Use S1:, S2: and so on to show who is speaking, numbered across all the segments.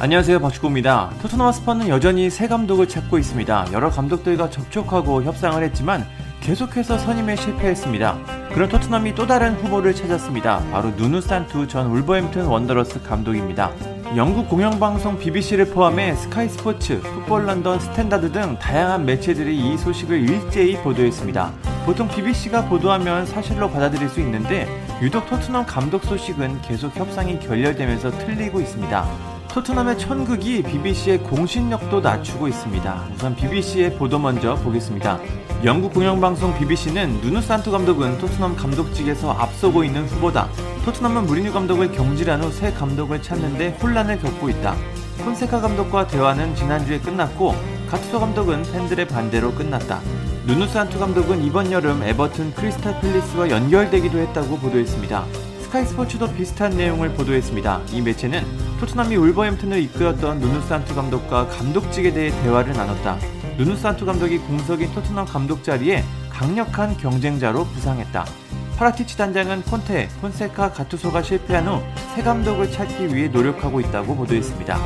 S1: 안녕하세요 박주호입니다. 토트넘 스퍼는 여전히 새 감독을 찾고 있습니다. 여러 감독들과 접촉하고 협상을 했지만 계속해서 선임에 실패했습니다. 그런 토트넘이 또 다른 후보를 찾았습니다. 바로 누누 산투 전 울버햄튼 원더러스 감독입니다. 영국 공영방송 BBC를 포함해 스카이 스포츠, 풋볼 런던, 스탠다드 등 다양한 매체들이 이 소식을 일제히 보도했습니다. 보통 BBC가 보도하면 사실로 받아들일 수 있는데 유독 토트넘 감독 소식은 계속 협상이 결렬되면서 틀리고 있습니다. 토트넘의 천극이 BBC의 공신력도 낮추고 있습니다. 우선 BBC의 보도 먼저 보겠습니다. 영국 공영방송 BBC는 누누 산투 감독은 토트넘 감독직에서 앞서고 있는 후보다. 토트넘은 무리뉴 감독을 경질한 후 새 감독을 찾는데 혼란을 겪고 있다. 폰세카 감독과 대화는 지난주에 끝났고 가투소 감독은 팬들의 반대로 끝났다. 누누 산투 감독은 이번 여름 에버튼 크리스탈 팰리스와 연결되기도 했다고 보도했습니다. 스카이 스포츠도 비슷한 내용을 보도했습니다. 이 매체는 토트넘이 울버햄튼을 이끌었던 누누 산투 감독과 감독직에 대해 대화를 나눴다. 누누 산투 감독이 공석인 토트넘 감독 자리에 강력한 경쟁자로 부상했다. 파라티치 단장은 콘테, 폰세카, 가투소가 실패한 후 새 감독을 찾기 위해 노력하고 있다고 보도했습니다.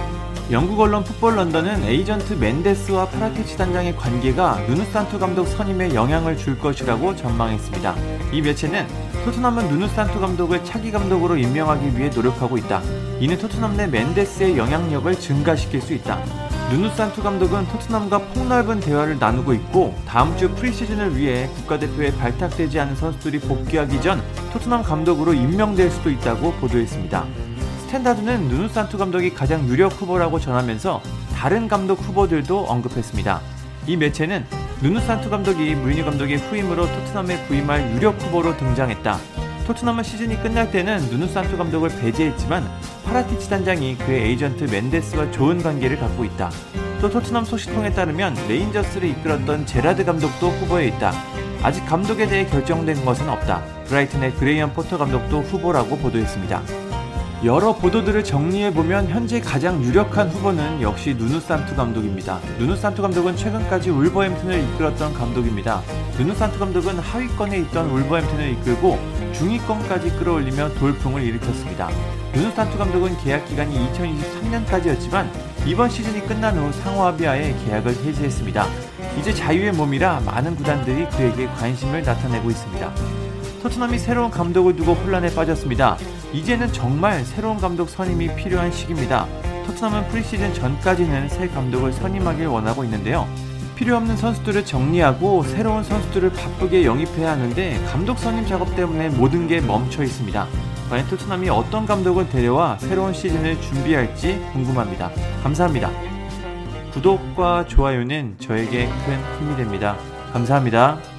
S1: 영국 언론 풋볼 런던은 에이전트 맨데스와 파라티치 단장의 관계가 누누산투 감독 선임에 영향을 줄 것이라고 전망했습니다. 이 매체는 토트넘은 누누산투 감독을 차기 감독으로 임명하기 위해 노력하고 있다. 이는 토트넘 내 맨데스의 영향력을 증가시킬 수 있다. 누누산투 감독은 토트넘과 폭넓은 대화를 나누고 있고 다음 주 프리시즌을 위해 국가대표에 발탁되지 않은 선수들이 복귀하기 전 토트넘 감독으로 임명될 수도 있다고 보도했습니다. 스탠다드는 누누산투 감독이 가장 유력 후보라고 전하면서 다른 감독 후보들도 언급했습니다. 이 매체는 누누산투 감독이 무리뉴 감독의 후임으로 토트넘에 부임할 유력 후보로 등장했다. 토트넘은 시즌이 끝날 때는 누누산투 감독을 배제했지만 파라티치 단장이 그의 에이전트 맨데스와 좋은 관계를 갖고 있다. 또 토트넘 소식통에 따르면 레인저스를 이끌었던 제라드 감독도 후보에 있다. 아직 감독에 대해 결정된 것은 없다. 브라이튼의 그레이엄 포터 감독도 후보라고 보도했습니다. 여러 보도들을 정리해보면 현재 가장 유력한 후보는 역시 누누산투 감독입니다. 누누산투 감독은 최근까지 울버햄튼을 이끌었던 감독입니다. 누누산투 감독은 하위권에 있던 울버햄튼을 이끌고 중위권까지 끌어올리며 돌풍을 일으켰습니다. 누누산투 감독은 계약 기간이 2023년까지였지만 이번 시즌이 끝난 후 상호합의하에 계약을 해지했습니다. 이제 자유의 몸이라 많은 구단들이 그에게 관심을 나타내고 있습니다. 토트넘이 새로운 감독을 두고 혼란에 빠졌습니다. 이제는 정말 새로운 감독 선임이 필요한 시기입니다. 토트넘은 프리시즌 전까지는 새 감독을 선임하길 원하고 있는데요. 필요 없는 선수들을 정리하고 새로운 선수들을 바쁘게 영입해야 하는데 감독 선임 작업 때문에 모든 게 멈춰 있습니다. 과연 토트넘이 어떤 감독을 데려와 새로운 시즌을 준비할지 궁금합니다. 감사합니다. 구독과 좋아요는 저에게 큰 힘이 됩니다. 감사합니다.